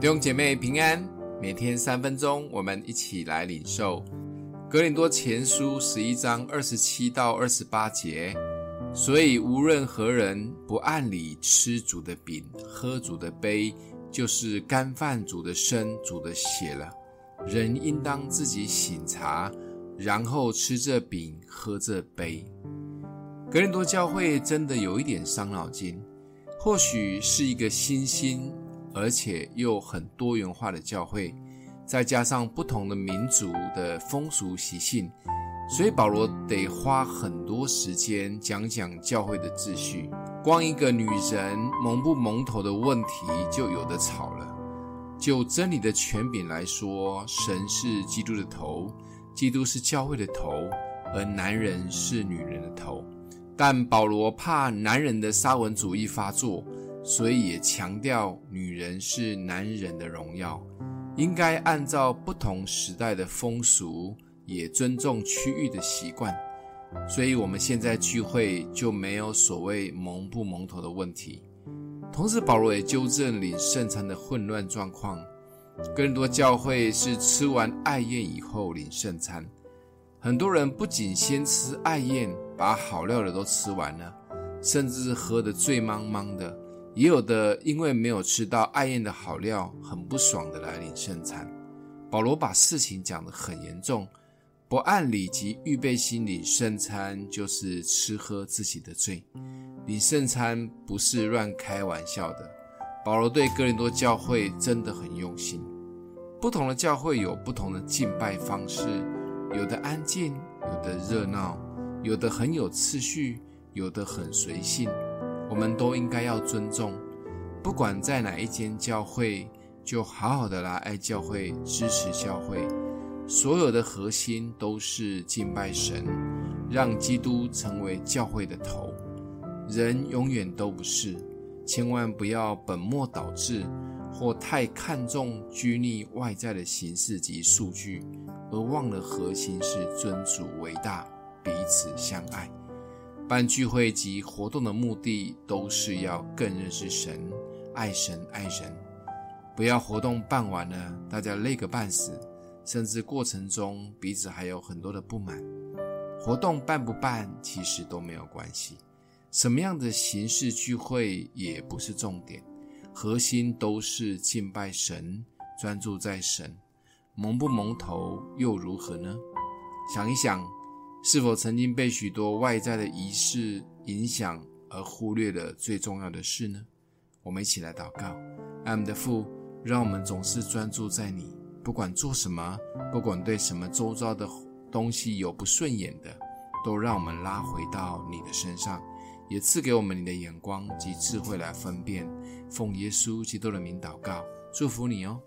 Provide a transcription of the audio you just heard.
弟兄姐妹平安，每天三分钟，我们一起来领受格林多前书十一章二十七到二十八节。所以无论何人不按理吃主的饼，喝主的杯，就是干犯主的身、主的血了。人应当自己省察，然后吃这饼，喝这杯。格林多教会真的有一点伤脑筋，或许是一个新兴。而且又很多元化的教会，再加上不同的民族的风俗习性，所以保罗得花很多时间讲讲教会的秩序。光一个女人蒙不蒙头的问题就有的吵了。就真理的权柄来说，神是基督的头，基督是教会的头，而男人是女人的头。但保罗怕男人的沙文主义发作。所以也强调，女人是男人的荣耀，应该按照不同时代的风俗，也尊重区域的习惯。所以，我们现在聚会就没有所谓蒙不蒙头的问题。同时，保罗也纠正领圣餐的混乱状况。更多教会是吃完爱宴以后领圣餐，很多人不仅先吃爱宴，把好料的都吃完了，甚至喝得醉茫茫的。也有的因为没有吃到爱宴的好料，很不爽的来领圣餐。保罗把事情讲得很严重，不按理及预备心领圣餐，就是吃喝自己的罪。领圣餐不是乱开玩笑的。保罗对哥林多教会真的很用心。不同的教会有不同的敬拜方式，有的安静，有的热闹，有的很有次序，有的很随性。我们都应该要尊重，不管在哪一间教会，就好好的来爱教会、支持教会。所有的核心都是敬拜神，让基督成为教会的头。人永远都不是，千万不要本末倒置，或太看重拘泥外在的形式及数据，而忘了核心是尊主为大，彼此相爱。办聚会及活动的目的都是要更认识神、爱神、爱人。不要活动办完了，大家累个半死，甚至过程中彼此还有很多的不满。活动办不办其实都没有关系，什么样的形式聚会也不是重点，核心都是敬拜神，专注在神。蒙不蒙头又如何呢？想一想。是否曾经被许多外在的仪式影响而忽略了最重要的事呢？我们一起来祷告。爱我们的父，让我们总是专注在你，不管做什么，不管对什么周遭的东西有不顺眼的，都让我们拉回到你的身上，也赐给我们你的眼光及智慧来分辨。奉耶稣基督的名祷告，祝福你哦。